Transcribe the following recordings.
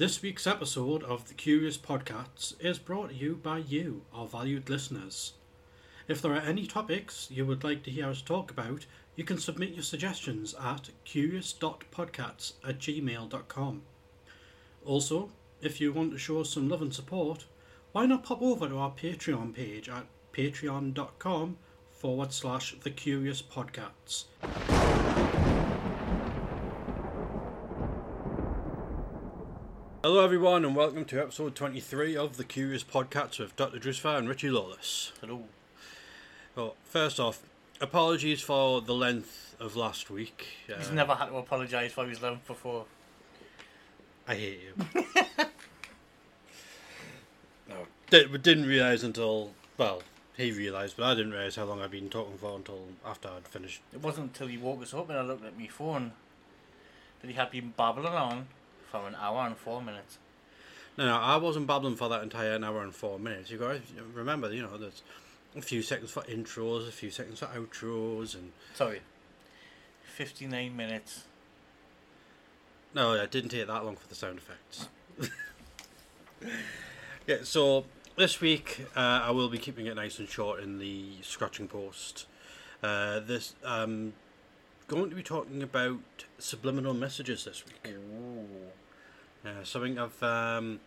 This week's episode of the Curious Podcasts is brought to you by you, our valued listeners. If there are any topics you would like to hear us talk about, you can submit your suggestions at curious.podcasts at gmail.com. Also, if you want to show us some love and support, why not pop over to our Patreon page at patreon.com forward slash the Curious Podcasts. Hello, everyone, and welcome to episode 23 of the Curious Podcast with Dr. Drewcifer and Richie Lawless. Hello. Well, first off, apologies for the length of last week. He's Uh, never had to apologise for his love before. I hate you. no, di- we didn't realise until, well, he realised, but I didn't realise how long I'd been talking for until after I'd finished. It wasn't until he woke us up and I looked at my phone that he had been babbling on for an hour and four minutes. No, no, I wasn't babbling for that entire hour and four minutes. You guys remember, you know, there's a few seconds for intros, a few seconds for outros, and Sorry. 59 minutes. no, it didn't take that long for the sound effects. yeah, so this week uh, I will be keeping it nice and short in the scratching post. Uh, this um, going to be talking about subliminal messages this week. Ooh. Uh, something I've um,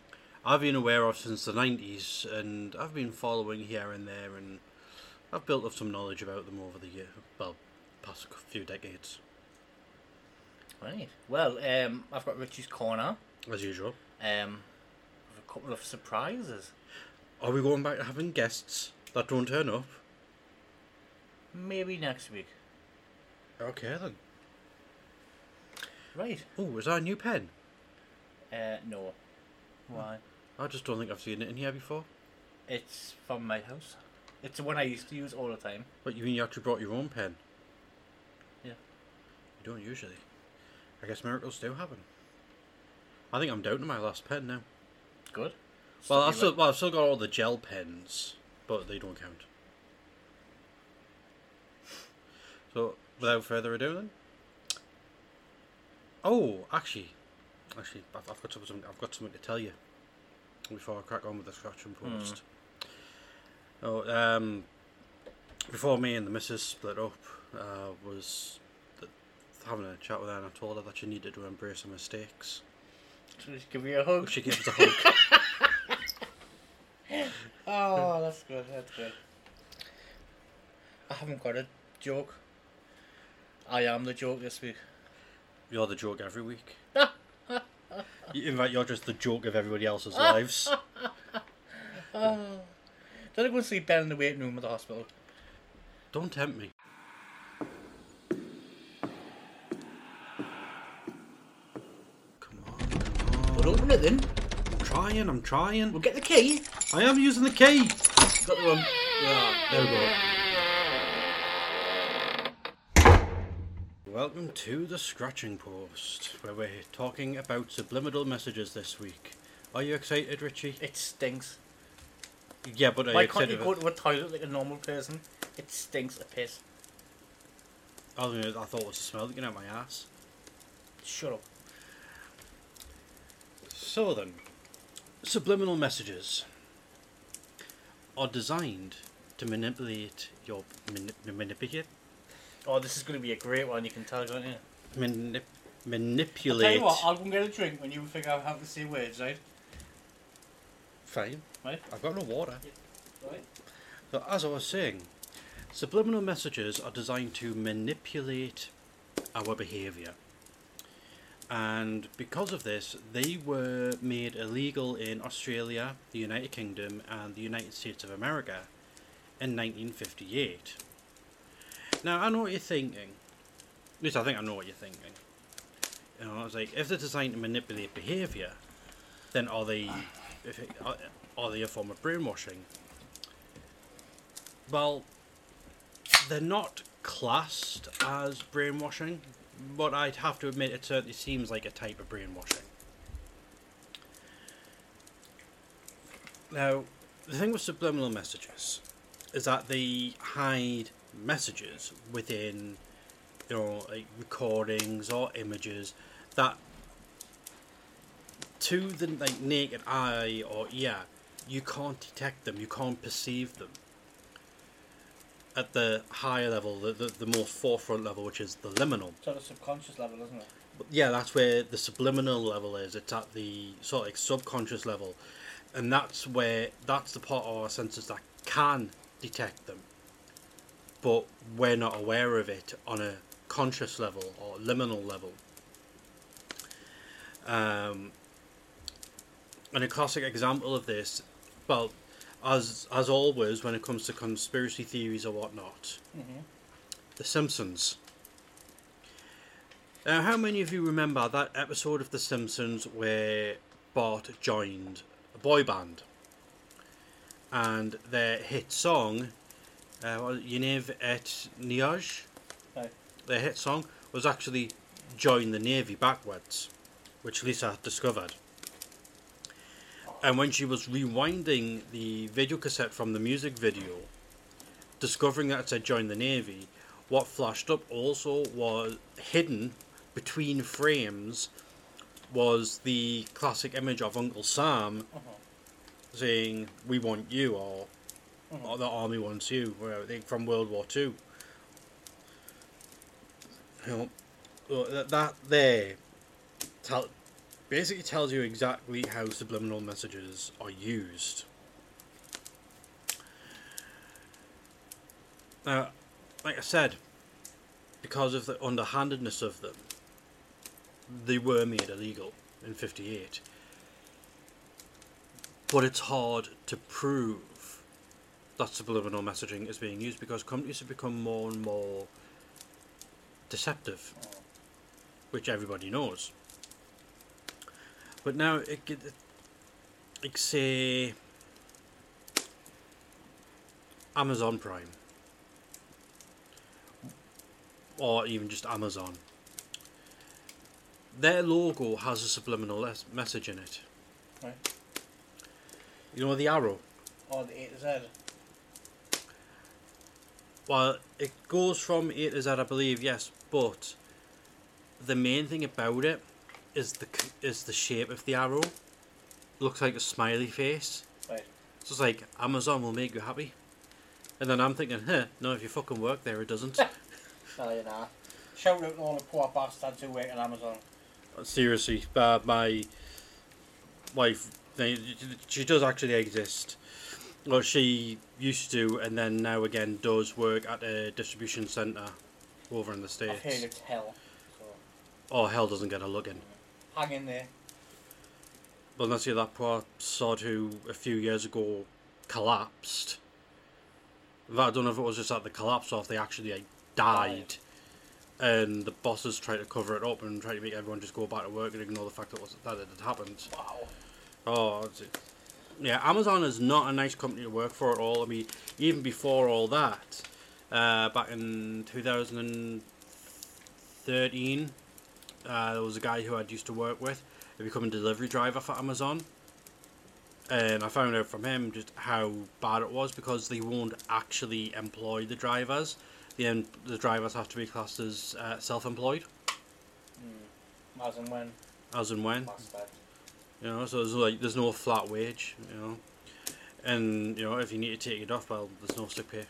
I've been aware of since the nineties, and I've been following here and there, and I've built up some knowledge about them over the year, well, past few decades, Right. Well, um, I've got Richie's corner as usual. um, with a couple of surprises. Are we going back to having guests that don't turn up? Maybe next week. Okay then. Right. Oh, is that a new pen? Uh, no. Why? I just don't think I've seen it in here before. It's from my house. It's the one I used to use all the time. But you mean you actually brought your own pen? Yeah. You don't usually. I guess miracles do happen. I think I'm down to my last pen now. Good. Well, I've still, well, I've still got all the gel pens, but they don't count. So, without further ado, then. Oh, actually, actually, I've, I've got something. I've got something to tell you before I crack on with the scratch and post. Oh, um, before me and the missus split up, uh, was having a chat with her, and I told her that she needed to embrace her mistakes. Just give me a hug. She gave us a hug. Oh, that's good. That's good. I haven't got a joke. I am the joke this week. You're the joke every week. In fact, you're just the joke of everybody else's lives. Oh. Did I go and see Ben in the waiting room at the hospital? Don't tempt me. Come on, come Well, on. open it then. I'm trying, I'm trying. We'll get the key. I am using the key. Got the one. Yeah. There we go. Welcome to the Scratching Post, where we're talking about subliminal messages this week. Are you excited, Richie? It stinks. Yeah, but Why can't you go to a toilet like a normal person? It stinks of piss. I, don't I thought it was the smell getting out of my ass. Shut up. So then, subliminal messages are designed to manipulate your manip- manipulate Oh, this is going to be a great one. You can tell, can't you? manip- I'll tell manipulate. you what. I'll go and get a drink when you figure out how to say words, right? Fine, Right. I've got no water. Right. So as I was saying, subliminal messages are designed to manipulate our behaviour. And because of this, they were made illegal in Australia, the United Kingdom, and the United States of America in 1958. Now, I know what you're thinking. At least I think I know what you're thinking. You know, it's like, if they're designed to manipulate behaviour, then are they, if it, are, are they a form of brainwashing? Well, they're not classed as brainwashing, but I'd have to admit it certainly seems like a type of brainwashing. Now, the thing with subliminal messages is that they hide messages within, you know, like recordings or images that to the like naked eye or ear, you can't detect them. You can't perceive them. At the higher level, the, the, the more forefront level, which is the liminal. Sort of subconscious level, isn't it? But yeah, that's where the subliminal level is. It's at the sort of like subconscious level, and that's where that's the part of our senses that can detect them, but we're not aware of it on a conscious level or liminal level. Um, and a classic example of this, well, as as always when it comes to conspiracy theories or whatnot, Mm-hmm. The Simpsons. Now, how many of you remember that episode of The Simpsons where Bart joined a boy band? And their hit song, uh, it, et Right. their hit song was actually Join the Navy backwards, which Lisa had discovered. And when she was rewinding the video cassette from the music video, discovering that it said Join the Navy, what flashed up also was hidden between frames was the classic image of Uncle Sam Uh-huh. saying "We want you" or. Mm. or "The army wants you," whatever, they- from World War Two. You know, that, that there tell, basically tells you exactly how subliminal messages are used. Now, like I said, because of the underhandedness of them, they were made illegal in 58. But it's hard to prove that subliminal messaging is being used because companies have become more and more deceptive, which everybody knows. But now, it, it, like say, Amazon Prime, or even just Amazon, their logo has a subliminal message in it. Right. You know the arrow? Or the A to Z. Well, it goes from A to Z, I believe, yes, but the main thing about it is the is the shape of the arrow. It looks like a smiley face. Right. So it's like Amazon will make you happy, and then I'm thinking, huh, no, if you fucking work there, it doesn't. No, you know. Shout out to all the poor bastards who work at Amazon. Seriously, uh, my wife, they, she does actually exist. Well, she used to, and then now again does work at a distribution centre over in the I've heard states. it's hell. So Oh, hell doesn't get a look in. hang in there. But let's see that poor sod who a few years ago collapsed. I don't know if it was just at the collapse or if they actually like, died. And the bosses tried to cover it up and try to make everyone just go back to work and ignore the fact that, it was, that it had happened. Wow. Oh, it's, yeah, Amazon is not a nice company to work for at all. I mean, even before all that, uh, back in 2013, uh, there was a guy who I'd used to work with, who became a delivery driver for Amazon. And I found out from him just how bad it was because they won't actually employ the drivers. The, em- the drivers have to be classed as uh, self-employed, Mm. As and when. as and when. You know, so there's like there's no flat wage, you know, and you know if you need to take it off, well, there's no sick pay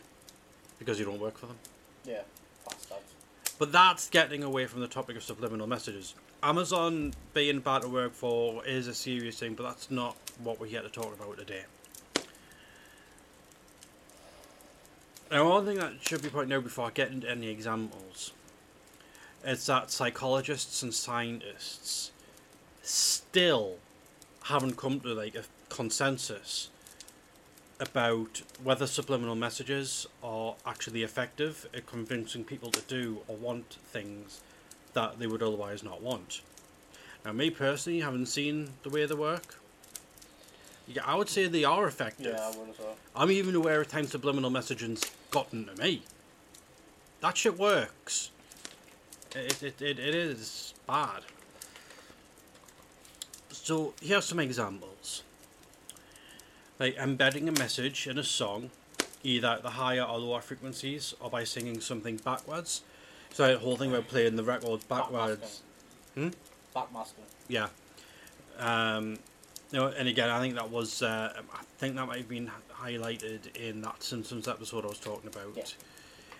because you don't work for them. Yeah. Bastards. But that's getting away from the topic of subliminal messages. Amazon being bad to work for is a serious thing, but that's not what we're here to talk about today. Now, one thing that should be pointed out before I get into any examples is that psychologists and scientists still haven't come to like a consensus about whether subliminal messages are actually effective at convincing people to do or want things that they would otherwise not want. Now, me personally, haven't seen the way they work. Yeah, I would say they are effective. Yeah, I would as well. I'm even aware of times subliminal messaging's gotten to me. That shit works. It, it, it, it is bad. So, here are some examples. Like embedding a message in a song, either at the higher or lower frequencies, or by singing something backwards. So, the whole thing about playing the records backwards. Backmasking. Hmm? Backmasking. Yeah. Um, you know, and again, I think that was uh, I think that might have been highlighted in that Simpsons episode I was talking about. Yeah.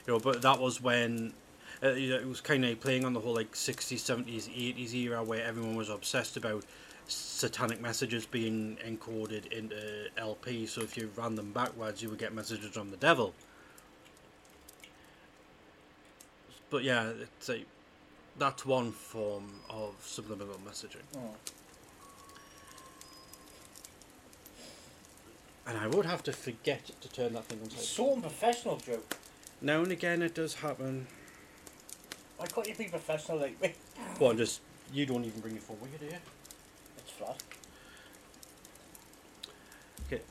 You know, but that was when uh, it was kind of playing on the whole like 60s, 70s, 80s era where everyone was obsessed about satanic messages being encoded into LP. So if you ran them backwards, you would get messages from the devil. But yeah, it's a that's one form of subliminal messaging. Oh. And I would have to forget to turn that thing on so unprofessional, Joe. Now and again, it does happen. Why can't you be professional like me? Well, just you don't even bring your phone with you, do you? Okay.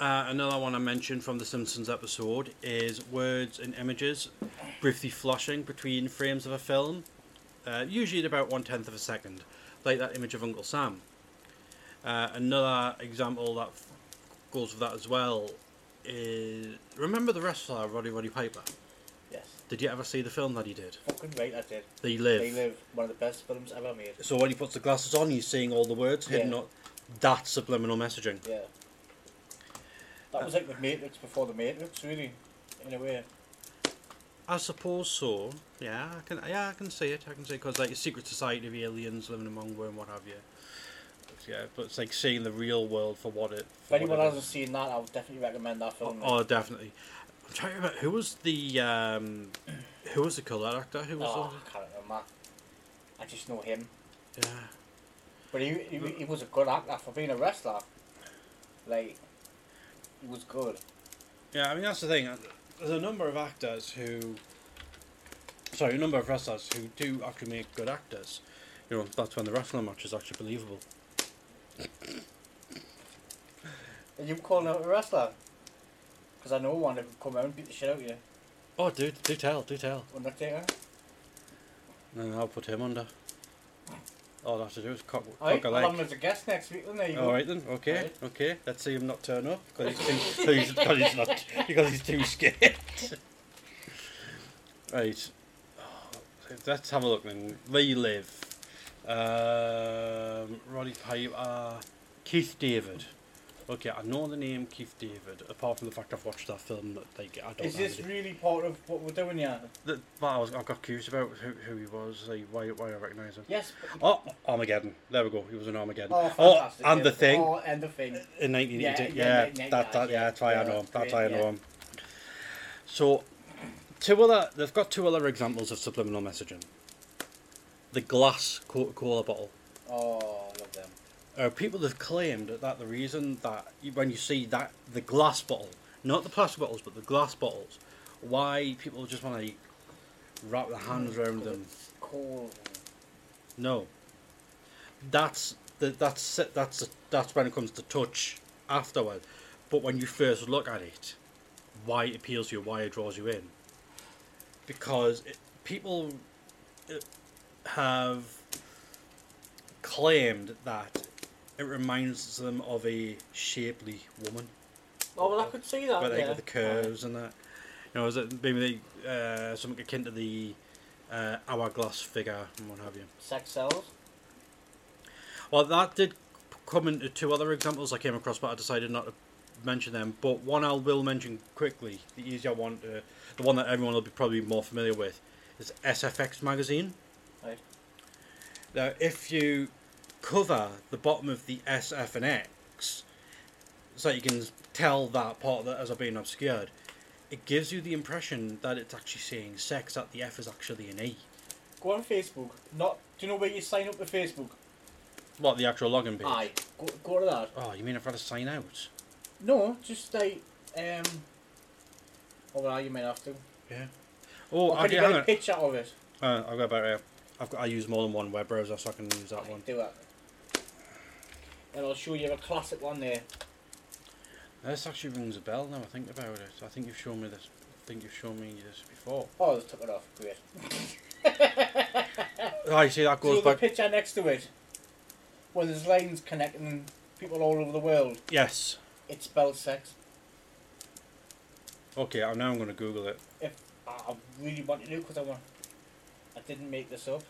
Uh, another one I mentioned from the Simpsons episode is words and images briefly flashing between frames of a film, uh, usually at about one tenth of a second, like that image of Uncle Sam. Uh, another example that goes with that as well is remember the wrestler Roddy Roddy Piper. Did you ever see the film that he did? Fucking right, I did. They live. They live. One of the best films ever made. So when he puts the glasses on, he's seeing all the words hidden. Yeah. up. That's subliminal messaging. Yeah. That was like the Matrix before the Matrix, really, in a way. I suppose so. Yeah, I can. Yeah, I can see it. I can see because like a secret society of aliens living among them, what have you. But, yeah, but it's like seeing the real world for what it. If anyone it hasn't seen that, I would definitely recommend that film. oh, oh, definitely. I'm trying to remember who was the um, who was the colour actor? Who was oh, I can't remember. I just know him. yeah. But he, he, he was a good actor for being a wrestler. Like, he was good. Yeah, I mean that's the thing. There's a number of actors who, sorry, a number of wrestlers who do actually make good actors. You know, that's when the wrestling match is actually believable. Are you calling out a wrestler? Because I know one that would come out and beat the shit out of you. Oh, do do tell, do tell. Undertaker. And I'll put him under. All I have to do is cock, Alright, cock a I'll have him as a guest next week, then there you go. All right then. Okay. Right. Okay. Let's see him not turn up because he's too, cause he's, cause he's not because he's too scared. right. Oh, Let's have a look then. Where you live? Um, Roddy Piper, Keith David. Okay, I know the name Keith David. Apart from the fact I've watched that film, that like I don't. Know. Is know this the- really part of what we're doing here? the, but I was I got curious about who, who he was, like why why I recognise him. Yes. But, Oh, Armageddon. There we go. He was in Armageddon. Oh, oh, fantastic. and the thing Oh, and the thing. in 1982. Yeah, Yeah, yeah, yeah, yeah, that, that, yeah, yeah, that's why I know him. That's why I know him. So, two other. They've got two other examples of subliminal messaging. The glass Coca-Cola bottle. Oh, I love them. Uh, people have claimed that the reason that when you see that the glass bottle, not the plastic bottles, but the glass bottles, why people just want to wrap their hands around them. Cold. No. That's the that's that's that's when it comes to touch afterward. But when you first look at it, why it appeals to you, why it draws you in, because it, people uh, have claimed that it reminds them of a shapely woman, Oh, well, I could see that. but like yeah. with the curves and that. You know, is it maybe they, uh, something akin to the uh, hourglass figure and what have you. Sex sells. Well, that did come into two other examples I came across, but I decided not to mention them. But one I will mention quickly, the easier one, uh, the one that everyone will be probably more familiar with, is SFX magazine. Right. Now, if you cover the bottom of the S, F, and X, so you can tell that part that as being obscured, it gives you the impression that it's actually saying sex. That the F is actually an E. Go on Facebook. Not. Do you know where you sign up to Facebook? What the actual login page? Aye. Go, go to that. Oh, you mean I've got to sign out? No, just like um. Oh well, you might have to. Yeah. Oh, Or can okay, you hang get a picture of it? Uh, I've got about here. I've got. I use more than one web browser, so I can use that Aye, one. Do that. And I'll show you a classic one there. This actually rings a bell now. I think about it. I think you've shown me this. I think you've shown me this before. Oh, they took it off. Great. You see that goes So goes the picture next to it, where there's lines connecting people all over the world, Yes. it spells sex. Okay. I'm now. I'm going to Google it. If I I really want to do, because I want, I didn't make this up.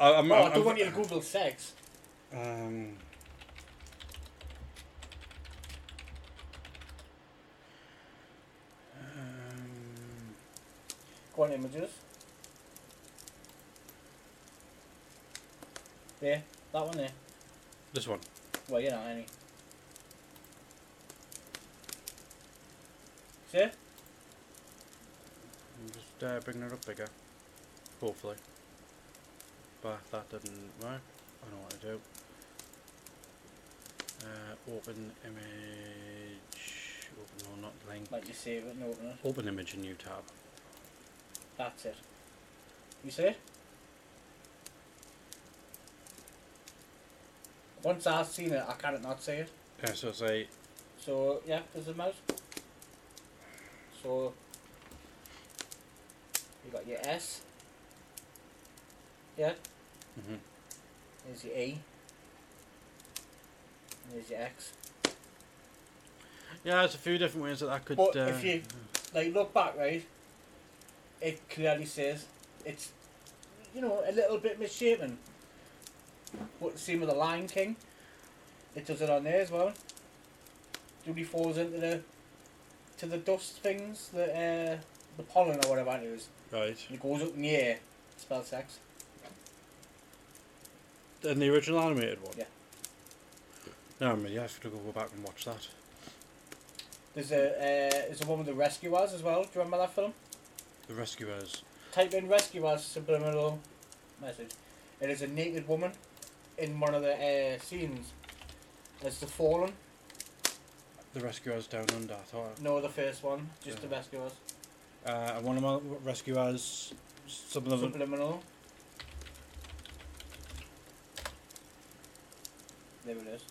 I, I'm, Oh, I I'm- don't want you to Google sex. Um, um, Go images. There, that one there. this one. Well, you know, any. See? I'm just uh, bringing it up bigger. Hopefully. But that didn't work. I know what to do. Uh, open image. Open, no, not link. Like you save it and open it. Open image in new tab. That's it. You see it? Once I've seen it, I cannot not see it. Yeah, so say So, yeah, there's a mouse. So, you got your S. Yeah, mhm. There's your E. And there's your X. Yeah, there's a few different ways that that could. But uh, if you like look back, right, it clearly says it's you know a little bit misshapen. But the same with the Lion King, it does it on there as well. Judy falls into the to the dust things, the uh, the pollen or whatever it is. Right. And it goes up in the air. Spell sex. In the original animated one? Yeah. No, I mean, you have to go back and watch that. There's a uh, there's a one with the rescuers as well. Do you remember that film? The Rescuers. Type in rescuers subliminal message. It is a naked woman in one of the uh, scenes. It's the fallen. The Rescuers Down Under, I thought. No, the first one. Just the rescuers. Uh, and one of my Rescuers, them. Subliminal. There it is.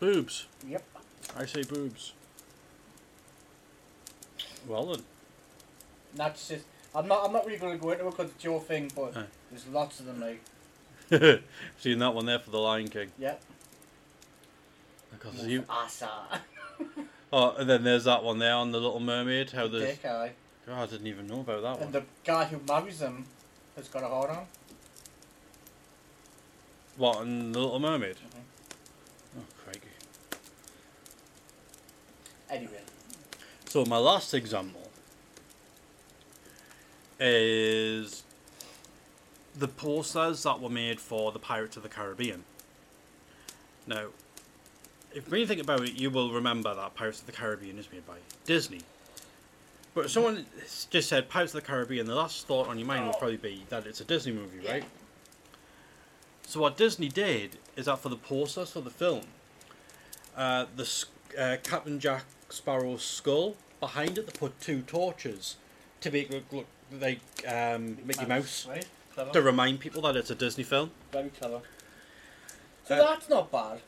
Boobs. Yep. I say boobs. Well then. That's just. I'm not. I'm not really going to go into it because it's your thing, but Aye. there's lots of them. Like, Seen that one there for the Lion King. yep. Because you. Asa. Ah. Oh, and then there's that one there on the Little Mermaid. How the. Dick eye. God, I didn't even know about that And one. the guy who marries them has got a hard on. What in the Little Mermaid? Mhm. Oh, crikey. Anyway. So my last example is the posters that were made for the Pirates of the Caribbean. Now, if when you think about it, you will remember that Pirates of the Caribbean is made by Disney. But if someone just said Pirates of the Caribbean, the last thought on your mind will probably be that it's a Disney movie, right? So what Disney did is that for the posters for the film, uh, the uh, Captain Jack Sparrow's skull behind it, they put two torches to make it look like um, Mickey Mouse Right? To remind people that it's a Disney film. Very clever. So Uh, that's not bad.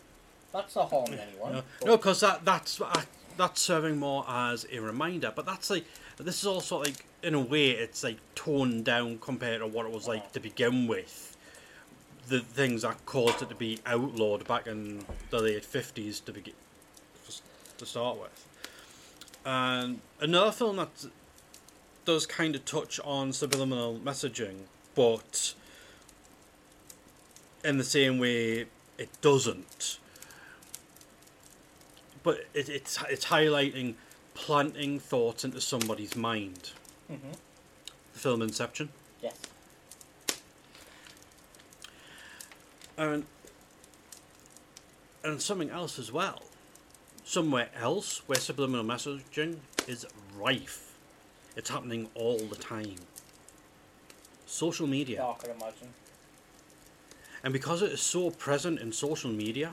That's not harming anyone. No, but- no, because that that's uh, that's serving more as a reminder. But that's like this is also like in a way it's like toned down compared to what it was like to begin with. The things that caused it to be outlawed back in the late fifties to begin to start with. And another film that does kind of touch on subliminal messaging, but in the same way it doesn't but it, it's it's highlighting planting thoughts into somebody's mind. Mhm. The film Inception, Yes. And and something else as well. Somewhere else where subliminal messaging is rife. It's happening all the time. Social media. Yeah, I could imagine. And because it is so present in social media,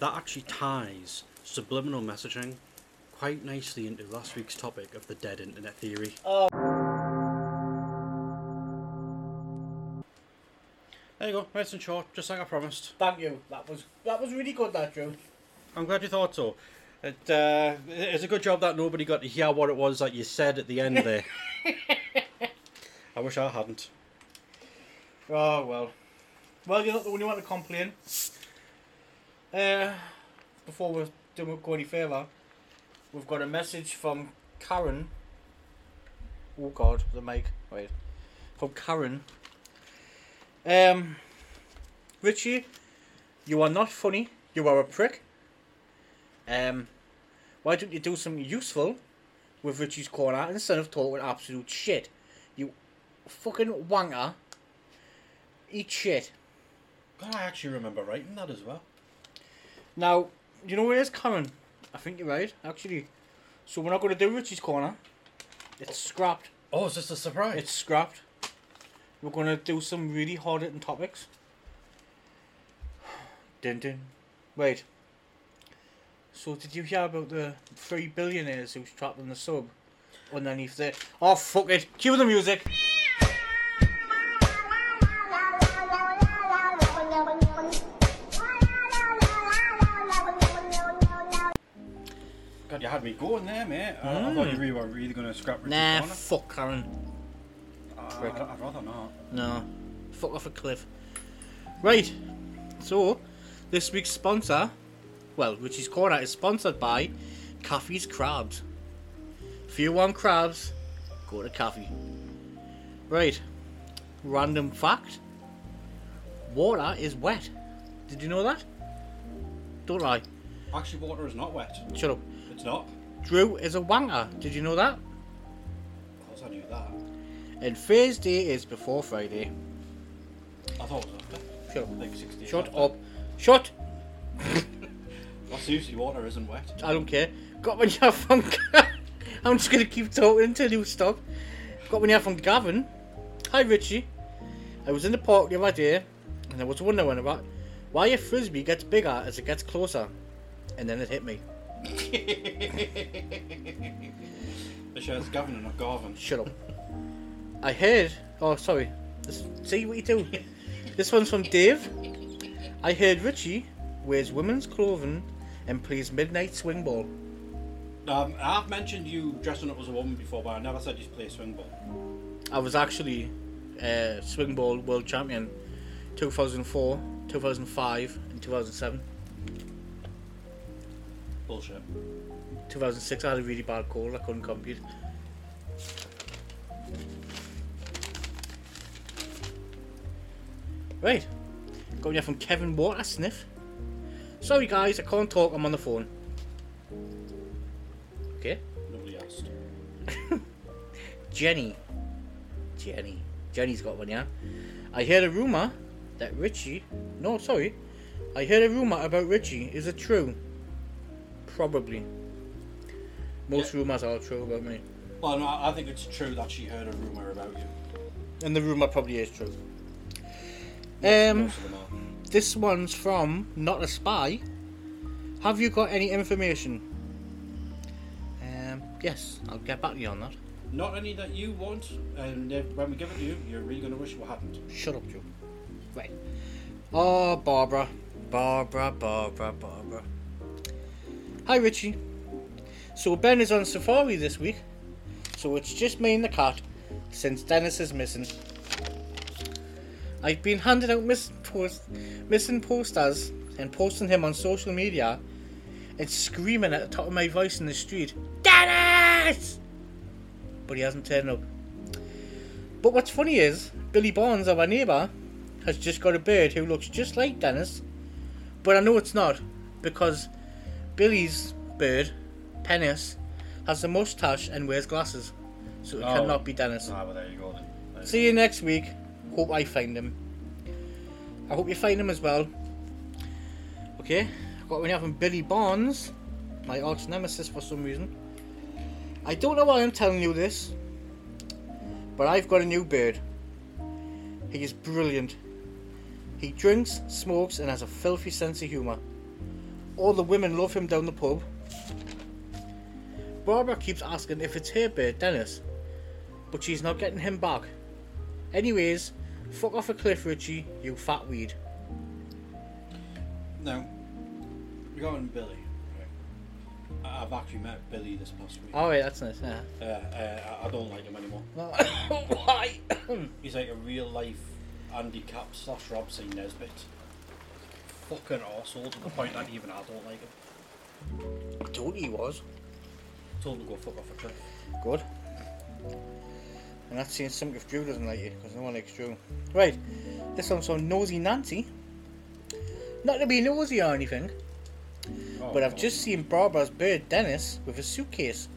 that actually ties subliminal messaging quite nicely into last week's topic of the dead internet theory. Oh. There you go, nice and short, just like I promised. Thank you. That was that was really good. That Drew. I'm glad you thought so. It, uh, it's a good job that nobody got to hear what it was that you said at the end there. I wish I hadn't. Oh well. Well, you're not the one only one to complain. Uh, before we do go any further, we've got a message from Karen. Oh God, the mic. Wait, From Karen. Um, Richie, you are not funny. You are a prick. Um, why don't you do something useful with Richie's corner instead of talking absolute shit? You fucking wanker. Eat shit. God, I actually remember writing that as well. Now, you know where it's coming? I think you're right, actually. So we're not going to do Richie's corner. It's scrapped. Oh, is this a surprise? It's scrapped. We're to do some really hard hitting topics. Dun dun. Wait. So did you hear about the three billionaires who's trapped in the sub underneath there? Oh fuck it! Cue the music. God, you had me going there, mate. I, I thought hmm. you really were really going to scrap Nah, fuck Karen. Uh. I'd, rather not. No. Fuck off a cliff. Right. So, this week's sponsor, well, Richie's Corner is sponsored by Caffey's Crabs. If you want crabs, go to Caffey. Right. Random fact. Water is wet. Did you know that? Don't lie. Actually, water is not wet. Shut up. It's not. Drew is a wanker. Did you know that? Of course, I knew that. And Thursday is before Friday. I thought it was after. Shut up. Like 60 Shut after. up. Shut Well, seriously, water isn't wet. I don't care. Got when you're from. I'm just gonna keep talking until you stop. Got when you're from Gavin. Hi Richie. I was in the park the other day, and I was wondering about why a frisbee gets bigger as it gets closer, and then it hit me. The show's Gavin and not Garvin. Shut up. I heard. Oh, sorry. This, see what you do. this one's from Dave. I heard Richie wears women's clothing and plays midnight swing ball. Um, I've mentioned you dressing up as a woman before, but I never said you play swing ball. I was actually uh, swing ball world champion 2004, 2005, and 2007. Bullshit. 2006 I had a really bad cold, I couldn't compete. Right, going here from Kevin Water Sniff. Sorry guys, I can't talk, I'm on the phone. Okay. Nobody asked. Jenny. Jenny. Jenny's got one, yeah? I heard a rumour that Richie. No, sorry. I heard a rumour about Richie. Is it true? Probably. Most Yeah. rumours are true about me. Well, no, I think it's true that she heard a rumour about you. And the rumour probably is true. Um, most of them are. This one's from Not a Spy. Have you got any information? Um, yes, I'll get back to you on that. Not any that you want, and when we give it to you, you're really going to wish it hadn't. Shut up, Joe. Right. Oh, Barbara. Barbara, Barbara, Barbara. Hi, Richie. So, Ben is on safari this week. So, it's just me and the cat since Dennis is missing. I've been handing out missing, post- missing posters and posting him on social media and screaming at the top of my voice in the street, Dennis! But he hasn't turned up. But what's funny is, Billy Barnes, our neighbour, has just got a bird who looks just like Dennis. But I know it's not, because Billy's bird, Penis, has a moustache and wears glasses. So it Oh. cannot be Dennis. Ah, well, there you go then. There you See you next week. Hope I find him. I hope you find him as well. Okay, got one here from Billy Barnes, my arch nemesis for some reason. I don't know why I'm telling you this, but I've got a new bird. He is brilliant. He drinks, smokes, and has a filthy sense of humour. All the women love him down the pub. Barbara keeps asking if it's her bird, Dennis, but she's not getting him back. Anyways, fuck off a cliff, Richie, you fat weed. Now, regarding Billy, right, I've actually met Billy this past week. Alright, that's nice. Yeah. Uh, uh, I- don't like him anymore. Why? He's like a real life Andy Capp slash Rab C. Nesbitt. Fucking arsehole to the point that even I don't like him. I told you he was. Told him to go fuck off a cliff. Good. And that's saying something if Drew doesn't like it, because no one likes Drew. Right, this one's from Nosy Nancy. Not to be nosy or anything, Oh, but I've just seen Barbara's bird Dennis with a suitcase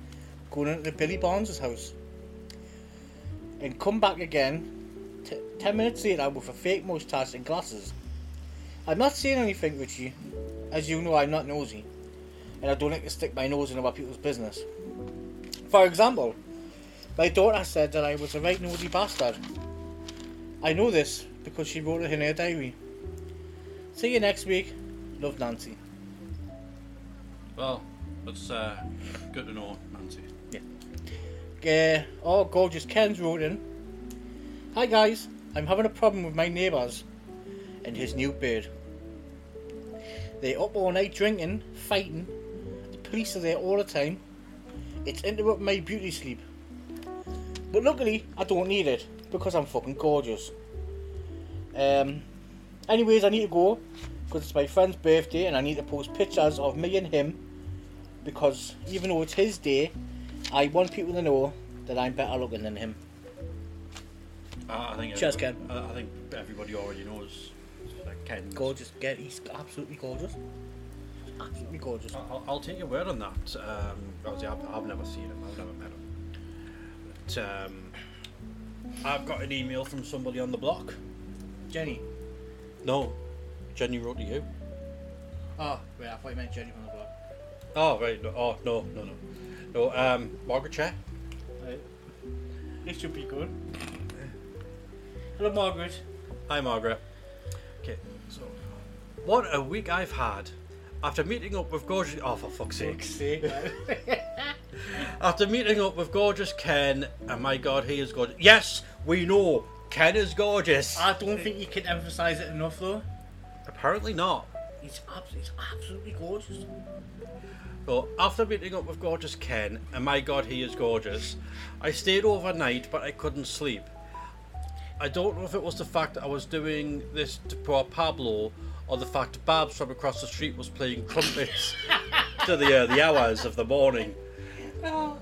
going into Billy Barnes' house. And come back again t- ten minutes later with a fake moustache and glasses. I'm not saying anything, Richie. As you know, I'm not nosy. And I don't like to stick my nose in other people's business. For example, my daughter said that I was a right nosy bastard. I know this because she wrote it in her diary. See you next week. Love Nancy. Well, that's uh, good to know, Nancy. Yeah. Uh, oh, gorgeous Ken's wrote in. Hi guys, I'm having a problem with my neighbours and his new bird. They're up all night drinking, fighting. The police are there all the time. It's interrupting my beauty sleep. But luckily, I don't need it because I'm fucking gorgeous. Um. Anyways, I need to go because it's my friend's birthday and I need to post pictures of me and him because even though it's his day, I want people to know that I'm better looking than him. Uh, I think Cheers, everybody- I, I think everybody already knows that Ken's Gorgeous, get he's absolutely gorgeous. Absolutely gorgeous. I'll, I'll take your word on that. Um, obviously, I've, I've never seen him. I've never met him. But, um, I've got an email from somebody on the block. Jenny. No, Jenny wrote to you. Oh, wait, I thought you meant Jenny from the block. Oh right. No, oh no, no, no, no. Um, Margaret Chair. Right. This should be good. Hello, Margaret. Hi, Margaret. Okay, so what a week I've had. After meeting up with gorgeous, oh for fuck's sake! sake. After meeting up with gorgeous Ken, and my God, he is gorgeous. Yes, we know Ken is gorgeous. I don't think you can emphasise it enough, though. Apparently not. He's, abs- he's absolutely gorgeous. So after meeting up with gorgeous Ken, and my God, he is gorgeous, I stayed overnight, but I couldn't sleep. I don't know if it was the fact that I was doing this to poor Pablo, or the fact Babs from across the street was playing trumpets to the uh, early hours of the morning. Oh.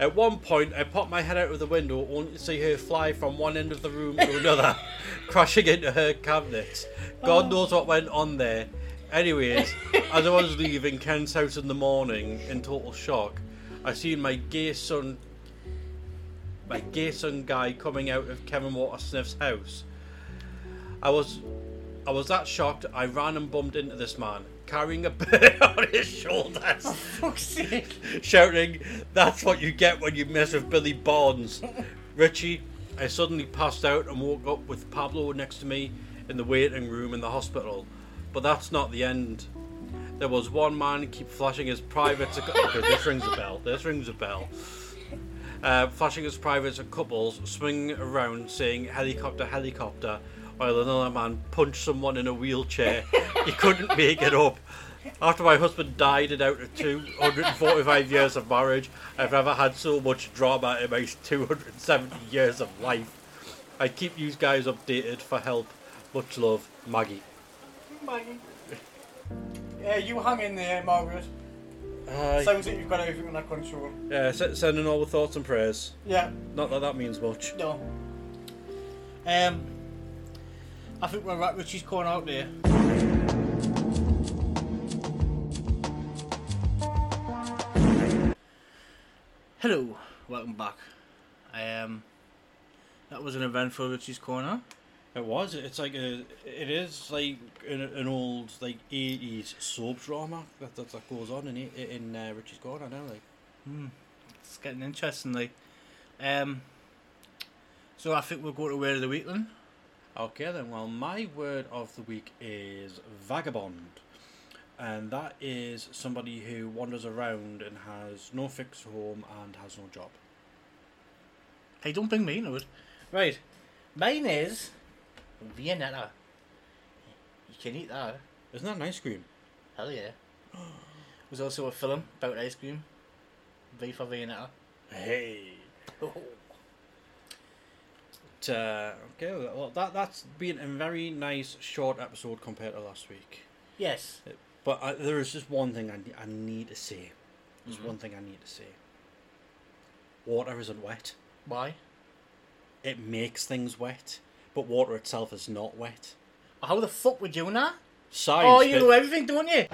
At one point, I popped my head out of the window only to see her fly from one end of the room to another, crashing into her cabinet. God oh. knows what went on there. Anyways, as I was leaving Ken's house in the morning in total shock, I seen my gay son, my gay son guy coming out of Kevin Watersmith's house. I was, I was that shocked. I ran and bumped into this man carrying a bird on his shoulders Fuck's sake. shouting, That's what you get when you mess with Billy Bonds. Richie, I suddenly passed out and woke up with Pablo next to me in the waiting room in the hospital. But that's not the end. There was one man keep flashing his privates. okay, this rings a bell. This rings a bell. Uh, flashing his privates at couples, swinging around saying helicopter, helicopter, while another man punched someone in a wheelchair. he couldn't make it up. After my husband died and out of 245 years of marriage, I've never had so much drama in my 270 years of life. I keep you guys updated for help. Much love, Maggie. Maggie. Yeah, you hang in there, Margaret. Uh, Sounds like you've got everything under control. yeah, s- sending all the thoughts and prayers. Yeah, Not that that means much. no. Um, I think we're at Richie's corner out there. Hello, welcome back. Um, that was an event for Richie's corner. It was. It's like a. It is like an, an old like eighties soap drama that that, that goes on in in uh, Richie's Corner now. Like It's getting interesting, like. Um, so I think we'll go to where of the week then. Okay then. Well, my word of the week is vagabond, and that is somebody who wanders around and has no fixed home and has no job. Hey, don't bring me into it. Right, mine is Viennetta. You can eat that. Isn't that an ice cream? Hell yeah. There's also a film about ice cream. V for Viennetta. Hey. Oh, But, uh, okay, well that that's been a very nice short episode compared to last week. yes. But I, there is just one thing I, I need to say. There's Mhm. one thing I need to say. Water isn't wet. Why? It makes things wet, but water itself is not wet. How the fuck would you know? Science. Oh, you know everything, don't you?